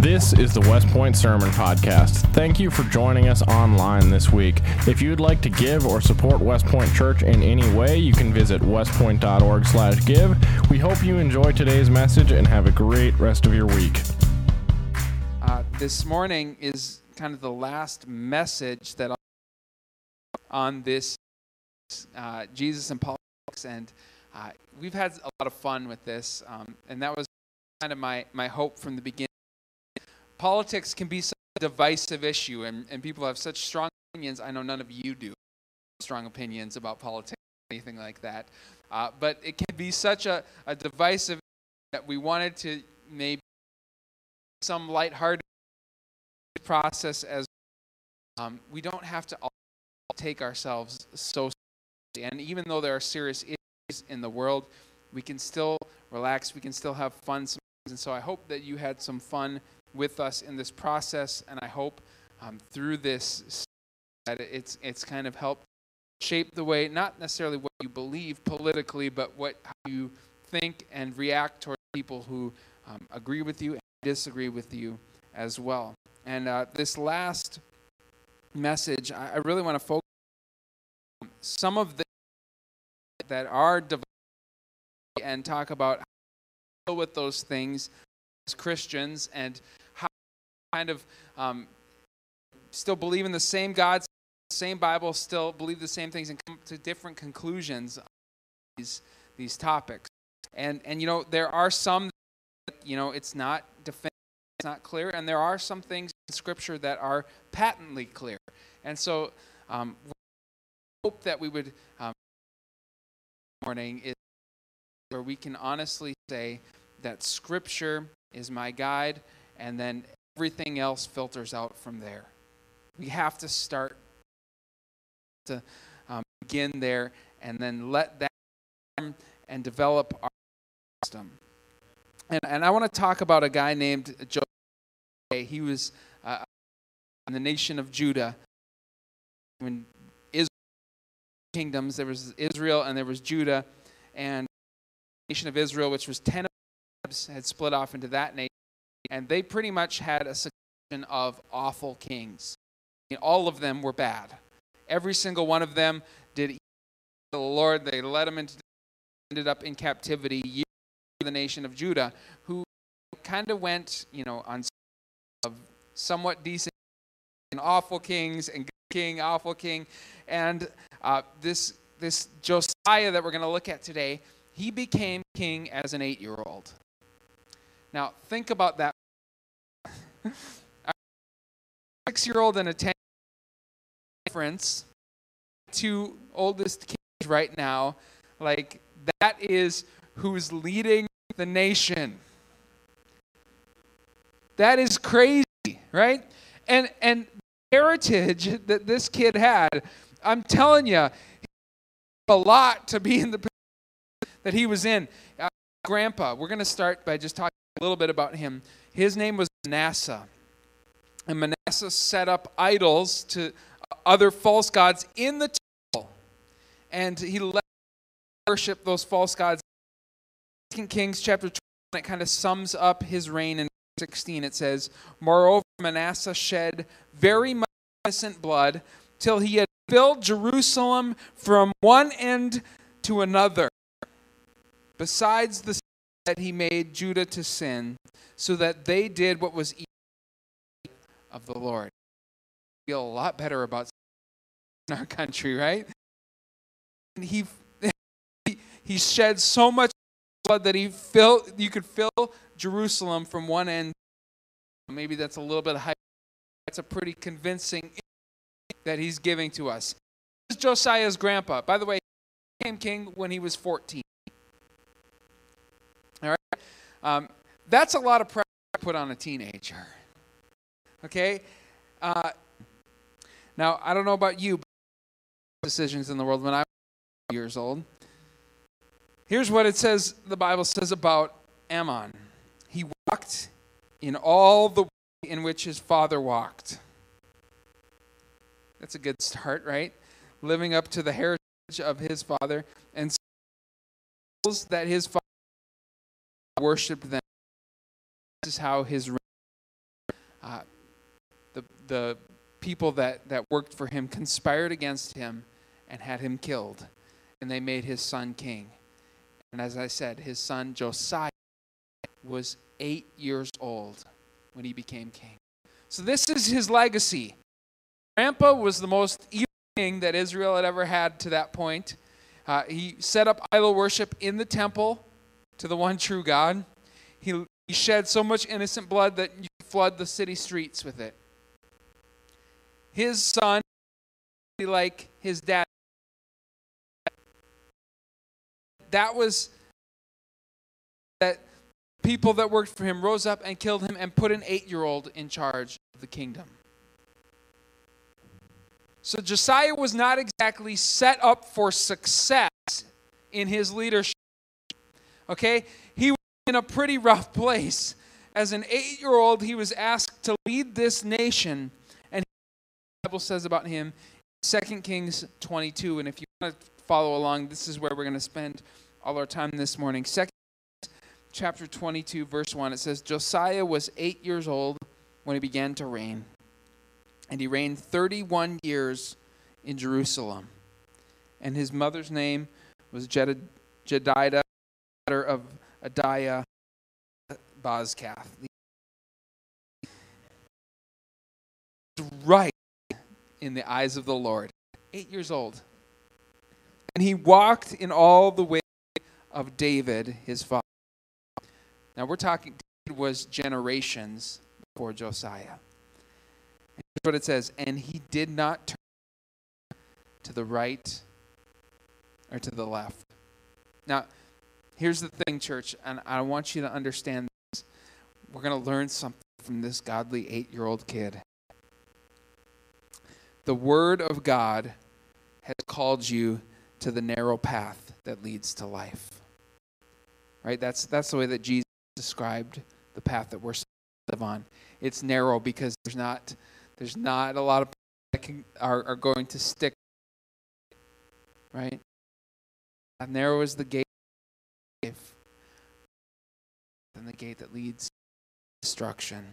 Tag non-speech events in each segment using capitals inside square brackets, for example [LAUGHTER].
This is the West Point Sermon Podcast. Thank you for joining us online this week. If you would like to give or support West Point Church in any way, you can visit westpoint.org slash give. We hope you enjoy today's message and have a great rest of your week. Uh, this morning is kind of the last message that I'll on this uh, Jesus and politics, and uh, we've had a lot of fun with this, um, and that was kind of my my hope from the beginning politics can be such a divisive issue, and, and people have such strong opinions. I know none of you do strong opinions about politics, or anything like that. Uh, but it can be such a, a divisive that we wanted to maybe some lighthearted process as um, we don't have to all take ourselves so seriously. And even though there are serious issues in the world, we can still relax. We can still have fun. And so I hope that you had some fun with us in this process, and I hope um, through this that it's it's kind of helped shape the way, not necessarily what you believe politically, but what how you think and react toward people who um, agree with you and disagree with you as well. And uh, this last message, I, I really want to focus on some of the that are divided and talk about how to deal with those things as Christians and how kind of um, still believe in the same God, same Bible, still believe the same things, and come to different conclusions on these these topics. And and you know there are some, that, you know, it's not definitive, it's not clear, and there are some things in Scripture that are patently clear. And so, um, hope that we would um, morning is where we can honestly say that Scripture is my guide, and then everything else filters out from there. We have to start to um, begin there and then let that and develop our system. And, and I want to talk about a guy named Josiah. He was uh, in the nation of Judah. When Israel kingdoms, there was Israel and there was Judah, and the nation of Israel, which was ten had split off into that nation and they pretty much had a succession of awful kings. I mean, all of them were bad. Every single one of them did the Lord. They led them into ended up in captivity. The nation of Judah, who kind of went, you know, on somewhat decent and awful kings and king, awful king, and uh, this this Josiah that we're going to look at today, he became king as an eight-year-old. Now think about that six year old and a ten-year-old difference, two oldest kids right now, like that is who's leading the nation. That is crazy, right? And and heritage that this kid had, I'm telling you, a lot to be in the that he was in. Uh, grandpa, we're going to start by just talking a little bit about him. His name was Manasseh. And Manasseh set up idols to other false gods in the temple. And he let worship those false gods. 2 Kings chapter 20, it kind of sums up his reign in 16. It says, Moreover, Manasseh shed very much innocent blood till he had filled Jerusalem from one end to another. Besides the that he made Judah to sin, so that they did what was evil of the Lord. I feel a lot better about in our country, right? And he [LAUGHS] he shed so much blood that he filled you could fill Jerusalem from one end. Maybe that's a little bit high. That's a pretty convincing that he's giving to us. This is Josiah's grandpa. By the way, he became king when he was 14. Um, that's a lot of pressure to put on a teenager. Okay? Uh, now, I don't know about you, but decisions in the world when I was years old. Here's what it says the Bible says about Amon. He walked in all the way in which his father walked. That's a good start, right? Living up to the heritage of his father and that his father worshiped them. This is how his the, the people that, that worked for him conspired against him and had him killed. And they made his son king. And as I said, his son Josiah was eight years old when he became king. So this is his legacy. Grandpa was the most evil king that Israel had ever had to that point. Uh, he set up idol worship in the temple to the one true God. He, he shed so much innocent blood that you flood the city streets with it. His son, like his dad, that was that people that worked for him rose up and killed him and put an eight year old in charge of the kingdom. So Josiah was not exactly set up for success in his leadership. Okay? He was in a pretty rough place. As an eight year old, he was asked to lead this nation. And the Bible says about him, 2 Kings 22. And if you want to follow along, this is where we're going to spend all our time this morning. 2 chapter 22, verse 1, it says, Josiah was eight years old when he began to reign, and he reigned 31 years in Jerusalem. And his mother's name was Jed- Jedidah, daughter of Adaiah Bozkath. Right in the eyes of the Lord. Eight years old. And he walked in all the way of David, his father. Now we're talking, David was generations before Josiah. And here's what it says And he did not turn to the right or to the left. Now, here's the thing, church, and I want you to understand this. We're going to learn something from this godly eight year old kid. The Word of God has called you to the narrow path that leads to life. Right? That's, that's the way that Jesus described the path that we're supposed to live on. It's narrow because there's not there's not a lot of that can, are, are going to stick. Right? And narrow is the gate the gate that leads to destruction.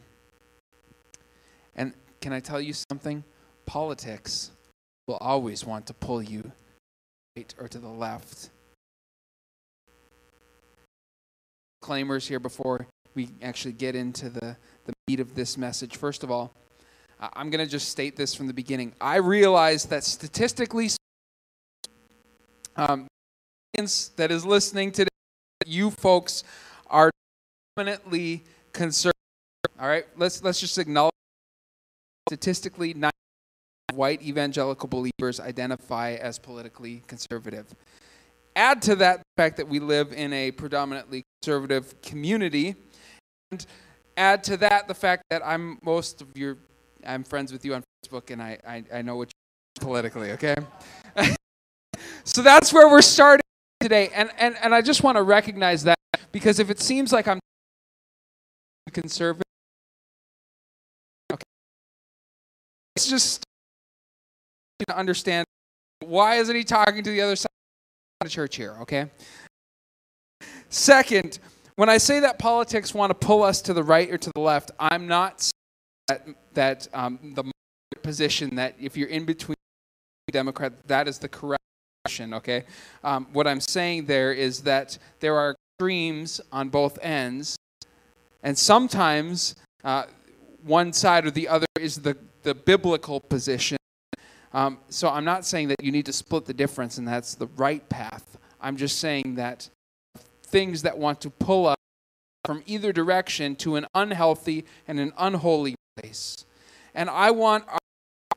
And can I tell you something? Politics will always want to pull you right or to the left. Claimers here before we actually get into the, the meat of this message. First of all, I'm going to just state this from the beginning. I realize that statistically, um, that is listening today, you folks are dominantly conservative. All right, let's let's just acknowledge statistically, not white evangelical believers identify as politically conservative. Add to that the fact that we live in a predominantly conservative community, and add to that the fact that I'm most of your, I'm friends with you on Facebook, and I I, I know what you're politically. Okay, [LAUGHS] so that's where we're starting today, and and and I just want to recognize that because if it seems like I'm conservative, okay, it's just to understand why isn't he talking to the other side of the church here, okay? Second, when I say that politics want to pull us to the right or to the left, I'm not that, that um, the position that if you're in between Democrat, that is the correct position, okay? Um, what I'm saying there is that there are extremes on both ends, and sometimes uh, one side or the other is the, the biblical position um, so I'm not saying that you need to split the difference and that's the right path. I'm just saying that things that want to pull us from either direction to an unhealthy and an unholy place. And I want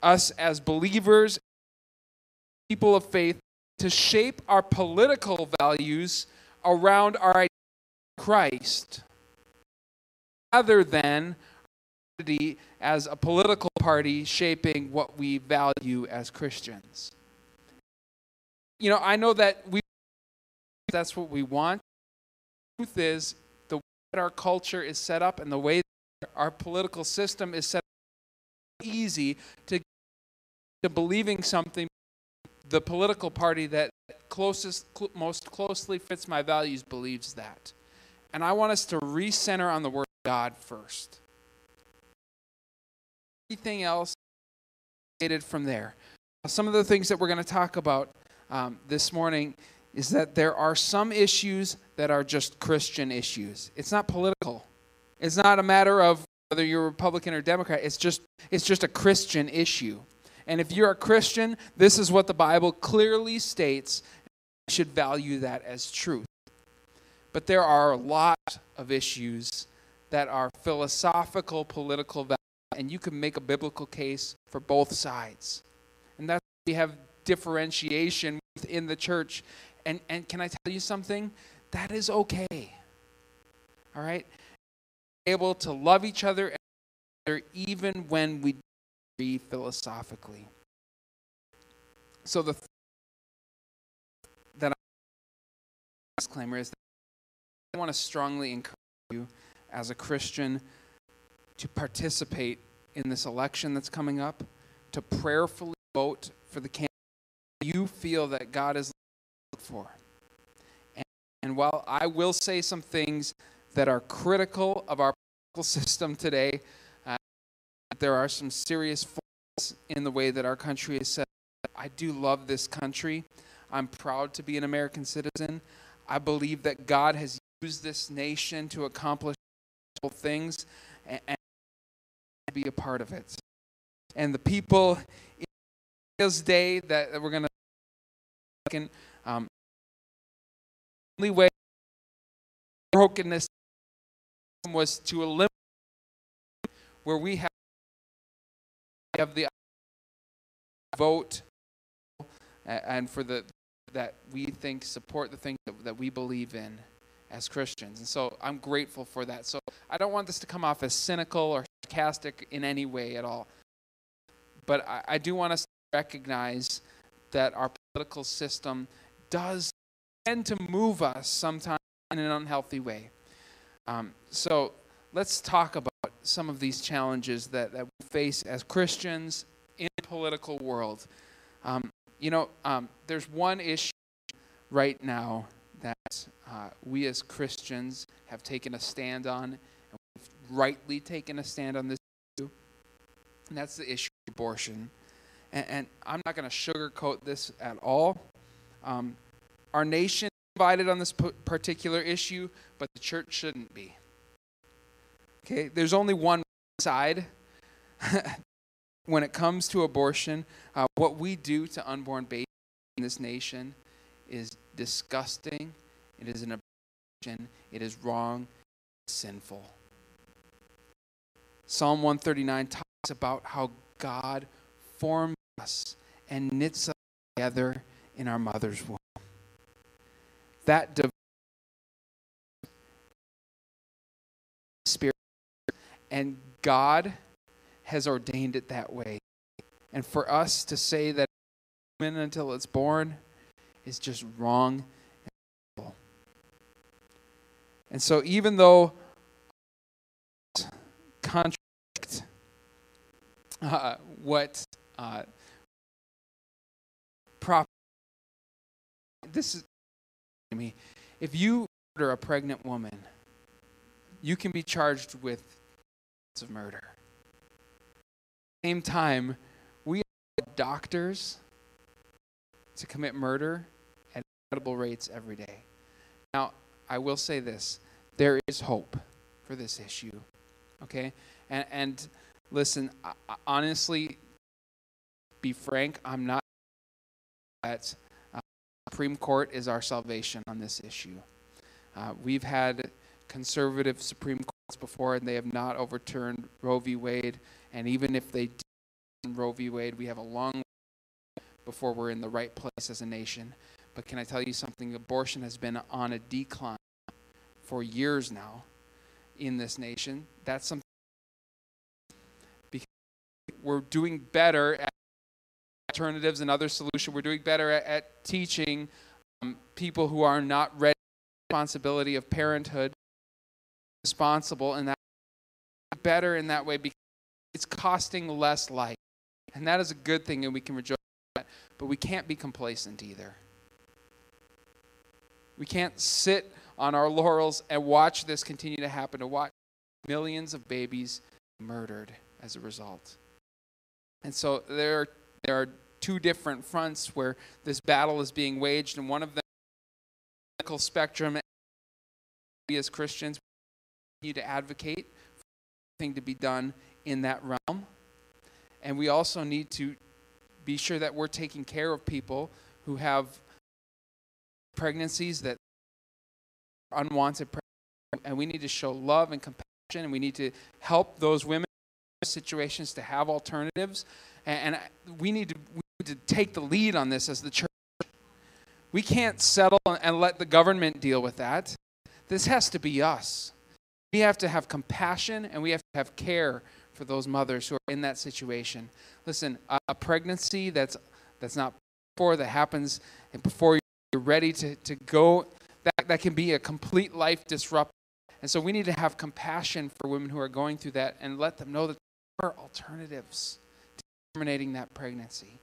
us as believers, people of faith, to shape our political values around our Christ rather than as a political party shaping what we value as Christians. You know, I know that we that's what we want. The truth is, the way that our culture is set up and the way our political system is set up it's easy to to believing something the political party that closest cl- most closely fits my values believes that. And I want us to recenter on the word God first everything else is from there. Some of the things that we're going to talk about um, this morning is that there are some issues that are just Christian issues. It's not political. It's not a matter of whether you're Republican or Democrat. It's just it's just a Christian issue. And if you're a Christian, this is what the Bible clearly states. You should value that as truth. But there are a lot of issues that are philosophical, political value, and you can make a biblical case for both sides. And that's we have differentiation within the church. And, and can I tell you something? That is okay. All right? Able to love each other even when we disagree philosophically. So the th- that I disclaimer is that I want to strongly encourage you as a Christian to participate in this election that's coming up, to prayerfully vote for the candidate you feel that God is looking for. And, and while I will say some things that are critical of our political [LAUGHS] system today, uh, there are some serious flaws in the way that our country is set. I do love this country. I'm proud to be an American citizen. I believe that God has used this nation to accomplish things and, and be a part of it. And the people in this day that we're going to um, only way brokenness was to eliminate where we have, have the vote and for the that we think support the things that, that we believe in as Christians. And so I'm grateful for that. So I don't want this to come off as cynical or sarcastic in any way at all. But I, I do want us to recognize that our political system does tend to move us sometimes in an unhealthy way. Um, so let's talk about some of these challenges that, that we face as Christians in the political world. Um, you know, um, there's one issue right now uh, we as Christians have taken a stand on, and we've rightly taken a stand on this issue, and that's the issue of abortion. And, and I'm not going to sugarcoat this at all. Um, our nation is divided on this particular issue, but the church shouldn't be. Okay, there's only one side [LAUGHS] when it comes to abortion. Uh, what we do to unborn babies in this nation is disgusting, it is an abortion, it is wrong, it's sinful. Psalm 139 talks about how God forms us and knits us together in our mother's womb. That divine spirit and God has ordained it that way. And for us to say that woman until it's born is just wrong And so even though contract uh, what uh, prop this is me if you murder a pregnant woman you can be charged with of murder same time we have doctors to commit murder at incredible rates every day. Now, I will say this there is hope for this issue. Okay? And, and listen, I, honestly, be frank, I'm not that uh, Supreme Court is our salvation on this issue. Uh, we've had conservative Supreme Courts before, and they have not overturned Roe v. Wade. And even if they did Roe v. Wade, we have a long way before we're in the right place as a nation. But can I tell you something? Abortion has been on a decline for years now in this nation. That's something because we're doing better at alternatives and other solutions. We're doing better at, at teaching um, people who are not ready responsibility of parenthood responsible and that better in that way because it's costing less life. And that is a good thing and we can rejoice but we can't be complacent either. We can't sit on our laurels and watch this continue to happen, to watch millions of babies murdered as a result. And so there are, there are two different fronts where this battle is being waged, and one of them is the medical spectrum. We as Christians need to advocate for thing to be done in that realm, and we also need to be sure that we're taking care of people who have pregnancies that unwanted and we need to show love and compassion and we need to help those women in situations to have alternatives. And, and we, need to, we need to take the lead on this as the church. We can't settle and let the government deal with that. This has to be us. We have to have compassion and we have to have care for those mothers who are in that situation. Listen a pregnancy that's that's not before that happens before you're ready to, to go that, that can be a complete life disruptor and so we need to have compassion for women who are going through that and let them know that there are alternatives to terminating that pregnancy.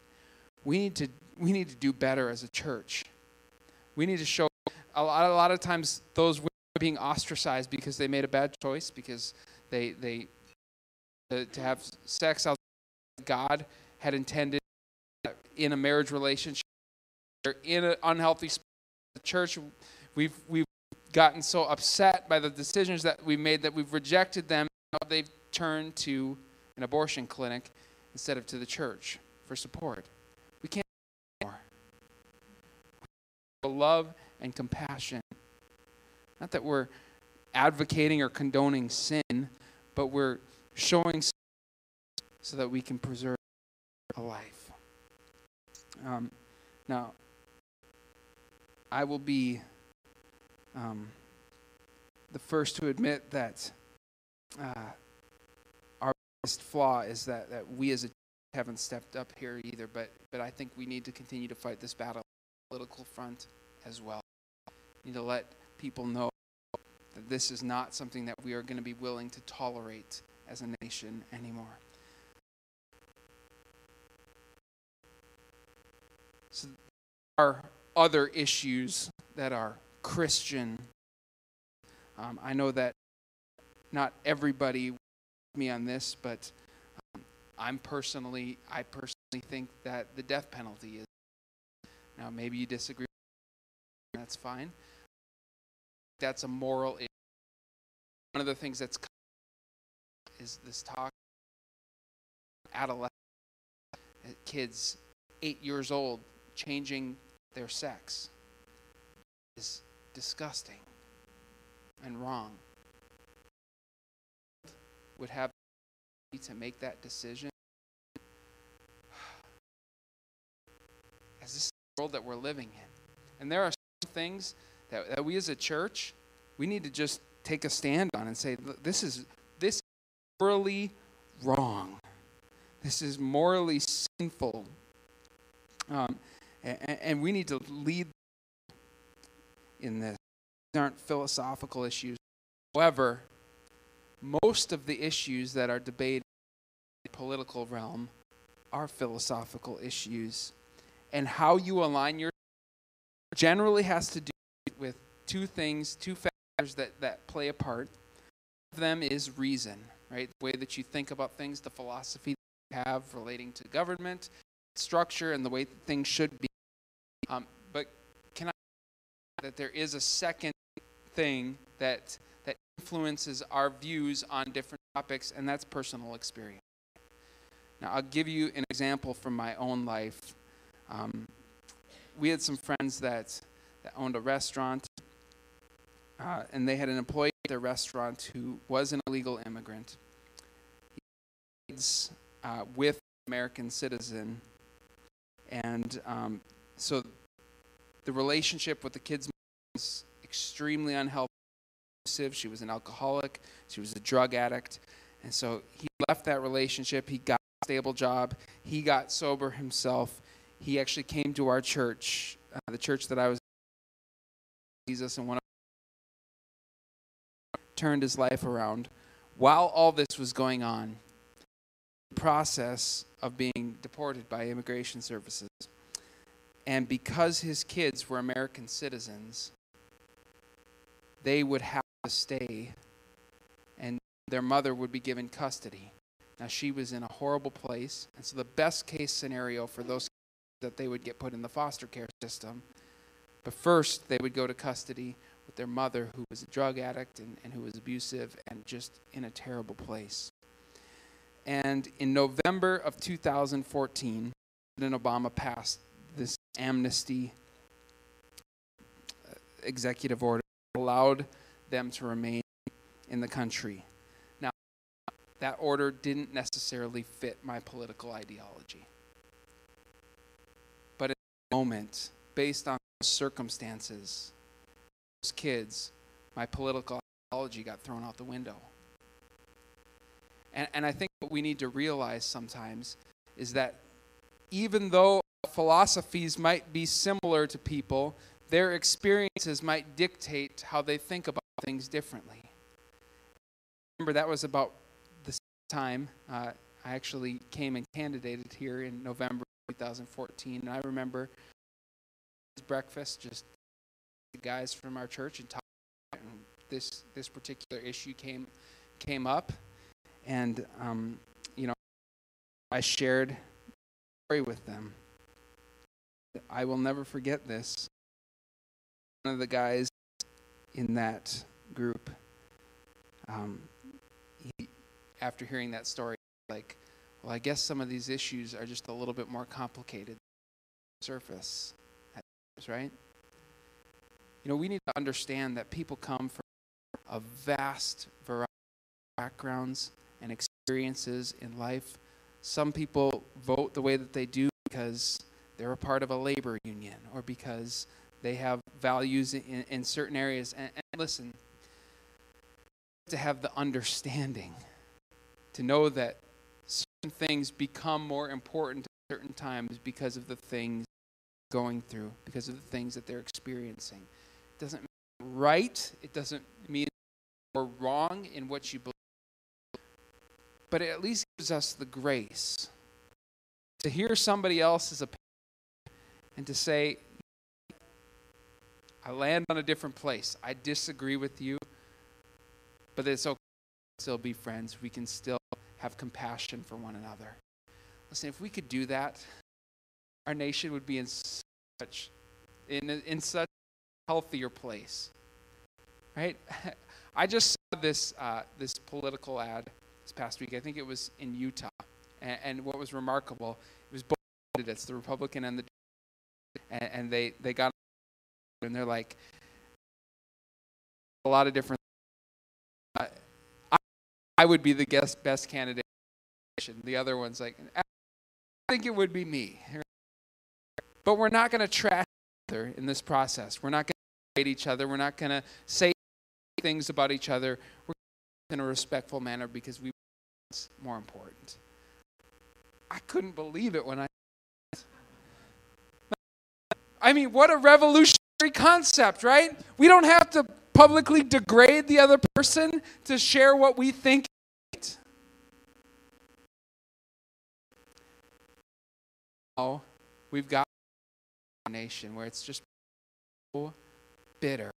We need to, we need to do better as a church. We need to show a lot, a lot of times those women are being ostracized because they made a bad choice, because they, they to, to have sex outside God had intended in a marriage relationship or in an unhealthy the church we've we've gotten so upset by the decisions that we made that we've rejected them. They've turned to an abortion clinic instead of to the church for support. We can't anymore. Love and compassion. Not that we're advocating or condoning sin, but we're showing so that we can preserve a life. Um, now, I will be um, the first to admit that uh, our biggest flaw is that, that we as a haven't stepped up here either, but, but I think we need to continue to fight this battle on the political front as well. We need to let people know that this is not something that we are going to be willing to tolerate as a nation anymore. So there are other issues that are Christian. Um, I know that not everybody me on this, but um, I'm personally, I personally think that the death penalty is. Now, maybe you disagree. That's fine. That's a moral issue. One of the things that's is this talk adolescent kids, eight years old, changing their sex is disgusting and wrong would have to make that decision. [SIGHS] As this world that we're living in and there are things that, that we as a church we need to just take a stand on and say this is this is morally wrong. This is morally sinful. Um, and, and we need to lead in this. These aren't philosophical issues. However, most of the issues that are debated in the political realm are philosophical issues. And how you align your generally has to do with two things, two factors that, that play a part. One of them is reason, right? The way that you think about things, the philosophy that you have relating to government, structure, and the way that things should be. Um, that there is a second thing that that influences our views on different topics, and that's personal experience. Now, I'll give you an example from my own life. Um, we had some friends that, that owned a restaurant, uh, and they had an employee at their restaurant who was an illegal immigrant. He was uh, with American citizen, and um, so the relationship with the kids was extremely unhealthy. She was an alcoholic. She was a drug addict. And so he left that relationship. He got a stable job. He got sober himself. He actually came to our church, uh, the church that I was Jesus and one turned his life around. While all this was going on, the process of being deported by immigration services. And because his kids were American citizens, they would have to stay and their mother would be given custody. Now, she was in a horrible place, and so the best case scenario for those that they would get put in the foster care system. But first, they would go to custody with their mother, who was a drug addict and, and who was abusive and just in a terrible place. And in November of 2014, President Obama passed amnesty uh, executive order allowed them to remain in the country. Now, that order didn't necessarily fit my political ideology. But at the moment, based on circumstances, those kids, my political ideology got thrown out the window. And, and I think what we need to realize sometimes is that even though philosophies might be similar to people, their experiences might dictate how they think about things differently. Remember, that was about the time uh, I actually came and candidated here in November 2014. And I remember breakfast, just the guys from our church and. And this this particular issue came came up, and um, you know, I shared story with them. I will never forget this. One of the guys in that group, um, he, after hearing that story, like, well, I guess some of these issues are just a little bit more complicated surface, right? You know, we need to understand that people come from a vast variety of backgrounds and experiences in life. Some people vote the way that they do because they're a part of a labor union or because they have values in, in certain areas. And, and listen, to have the understanding, to know that certain things become more important at certain times because of the things going through, because of the things that they're experiencing. It doesn't mean right, it doesn't mean we're wrong in what you believe, but it at least gives us the grace to hear somebody else's opinion and to say, I land on a different place. I disagree with you, but it's okay. Still be friends. We can still have compassion for one another. Listen, if we could do that, our nation would be in such in in such healthier place. Right? [LAUGHS] I just saw this uh, this political ad this past week. I think it was in Utah, and, and what was remarkable it was both candidates, the Republican and the and, and they they got and they're like a lot of different. I, I would be the guest best candidate. The other one's like, eh, I think it would be me. But we're not going to trash each other in this process. We're not going to hate each other. We're not going to say things about each other. We're in a respectful manner because we it's more important. I couldn't believe it when I I mean, what a revolutionary concept, right? We don't have to publicly degrade the other person to share what we think. Now, we've got a nation where it's just so bitter,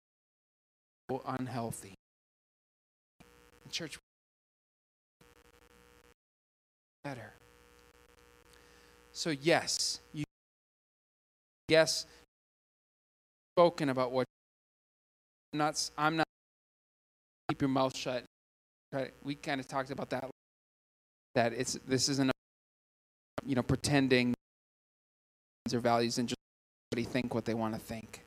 so unhealthy. The church better. So yes, you yes spoken about what I'm not I'm not keep your mouth shut. We kind of talked about that that it's this isn't you know pretending their values and just think what they want to think.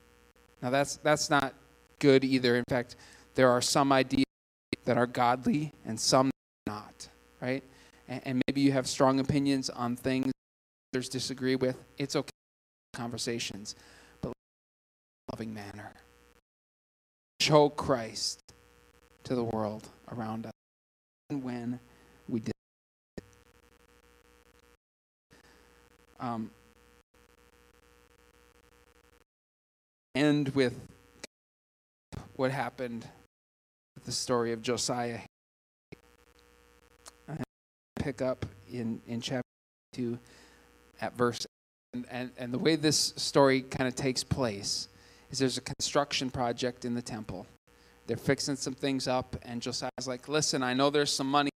Now that's that's not good either. In fact, there are some ideas that are godly and some not, right? And, and maybe you have strong opinions on things others disagree with. It's okay conversations, but in a loving manner. Show Christ to the world around us. And when we did um, end with what happened with the story of Josiah. Pick up in, in chapter 2 at verse and, and, and the way this story kind of takes place is there's a construction project in the temple. They're fixing some things up, and Josiah's like, listen, I know there's some money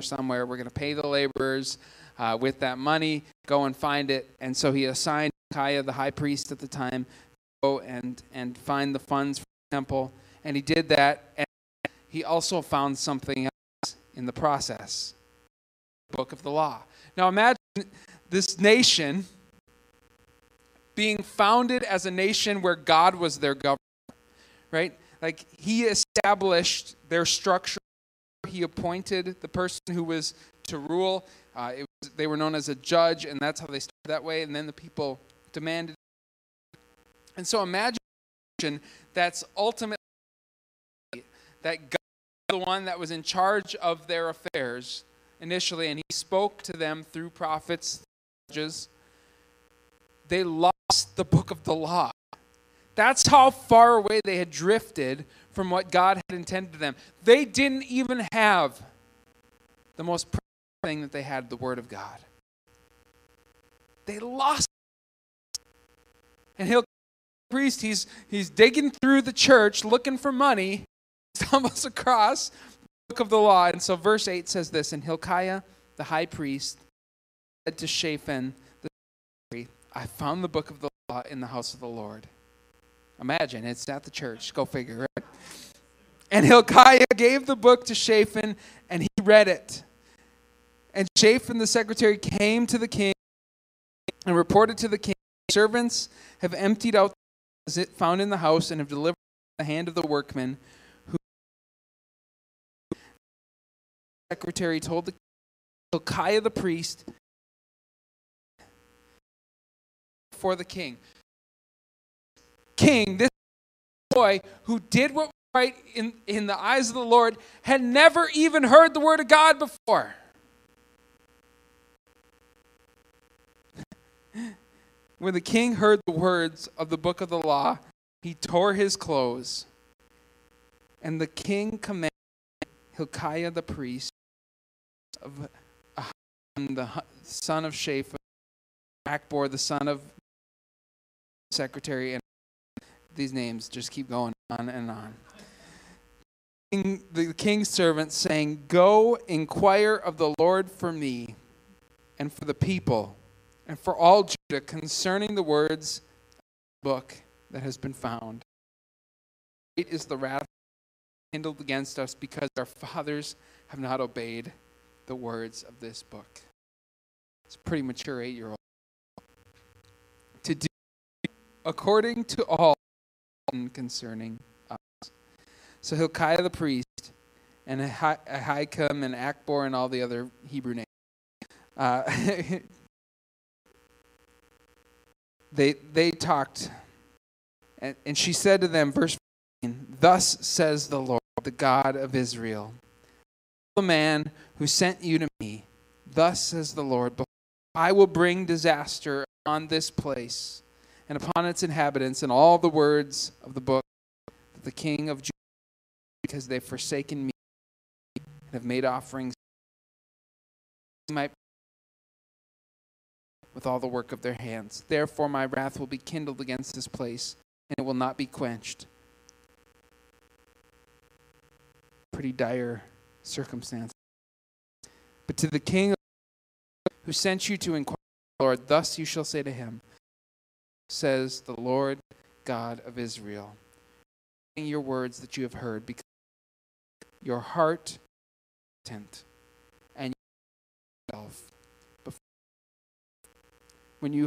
somewhere. We're going to pay the laborers uh, with that money. Go and find it. And so he assigned Hilkiah, the high priest at the time, go and and find the funds for the temple. And he did that. And he also found something else in the process. The book of the law. Now imagine this nation being founded as a nation where God was their governor, right? Like he established their structure. He appointed the person who was to rule. Uh, was, they were known as a judge, and that's how they started that way. And then the people demanded. And so imagine that's ultimately that God the one that was in charge of their affairs initially, and he spoke to them through prophets, judges. They lost the book of the law. That's how far away they had drifted from what God had intended them. They didn't even have the most precious thing that they had, the Word of God. They lost. And he'll priest, he's he's digging through the church looking for money, [LAUGHS] stumbles across the book of the law. And so verse 8 says this, and Hilkiah, the high priest, said to Shaphan, I found the book of the law in the house of the Lord. Imagine, it's at the church. Go figure, right? And Hilkiah gave the book to Shaphan, and he read it. And Shaphan, the secretary, came to the king and reported to the king, Servants have emptied out the found in the house and have delivered the hand of the workmen who the secretary told the Hilkiah the priest for the king king, this boy who did what was right in, in the eyes of the Lord, had never even heard the word of God before. [LAUGHS] when the king heard the words of the book of the law, he tore his clothes. And the king commanded Hilkiah the priest of the son of Shaphan, Achbor the son of secretary, and these names just keep going on and on. The king's servant saying, Go inquire of the Lord for me and for the people and for all Judah concerning the words of the book that has been found. Great is the wrath kindled against us because our fathers have not obeyed the words of this book. It's a pretty mature eight year old. To do according to all concerning us. So Hilkiah the priest and Ahikam and Achbor and all the other Hebrew names. Uh, [LAUGHS] they they talked, and, and she said to them, verse 15, Thus says the Lord, the God of Israel, the man who sent you to me. Thus says the Lord, I will bring disaster on this place and upon its inhabitants and all the words of the book that the king of Judah, because they've forsaken me and have made offerings might with all the work of their hands. Therefore my wrath will be kindled against this place, and it will not be quenched. Pretty dire circumstance. But to the king who sent you to inquire, Lord, thus you shall say to him, says the Lord God of Israel. Your words that you have heard, because your heart tent and yourself when you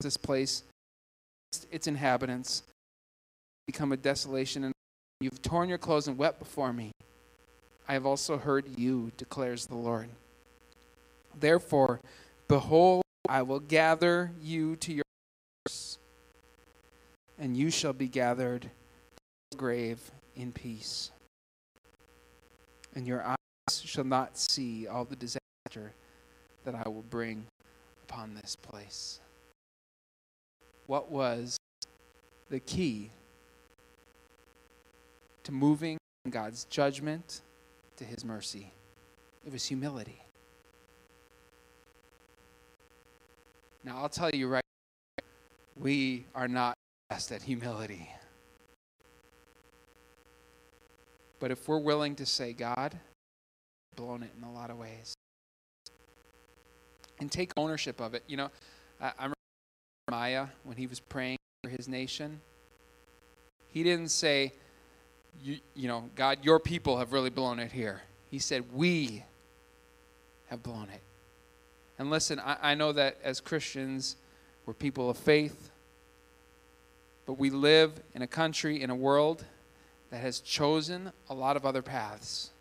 this place its inhabitants become a desolation and you've torn your clothes and wept before me i have also heard you declares the lord therefore behold i will gather you to your and you shall be gathered to the grave in peace. And your eyes shall not see all the disaster that I will bring upon this place. What was the key to moving God's judgment to his mercy? It was humility. Now, I'll tell you right we are not best at humility. But if we're willing to say, God, blown it in a lot of ways. And take ownership of it. You know, I, I remember Jeremiah when he was praying for his nation. He didn't say, you, you know, God, your people have really blown it here. He said, we have blown it. And listen, I, I know that as Christians, we're people of faith, but we live in a country, in a world that has chosen a lot of other paths.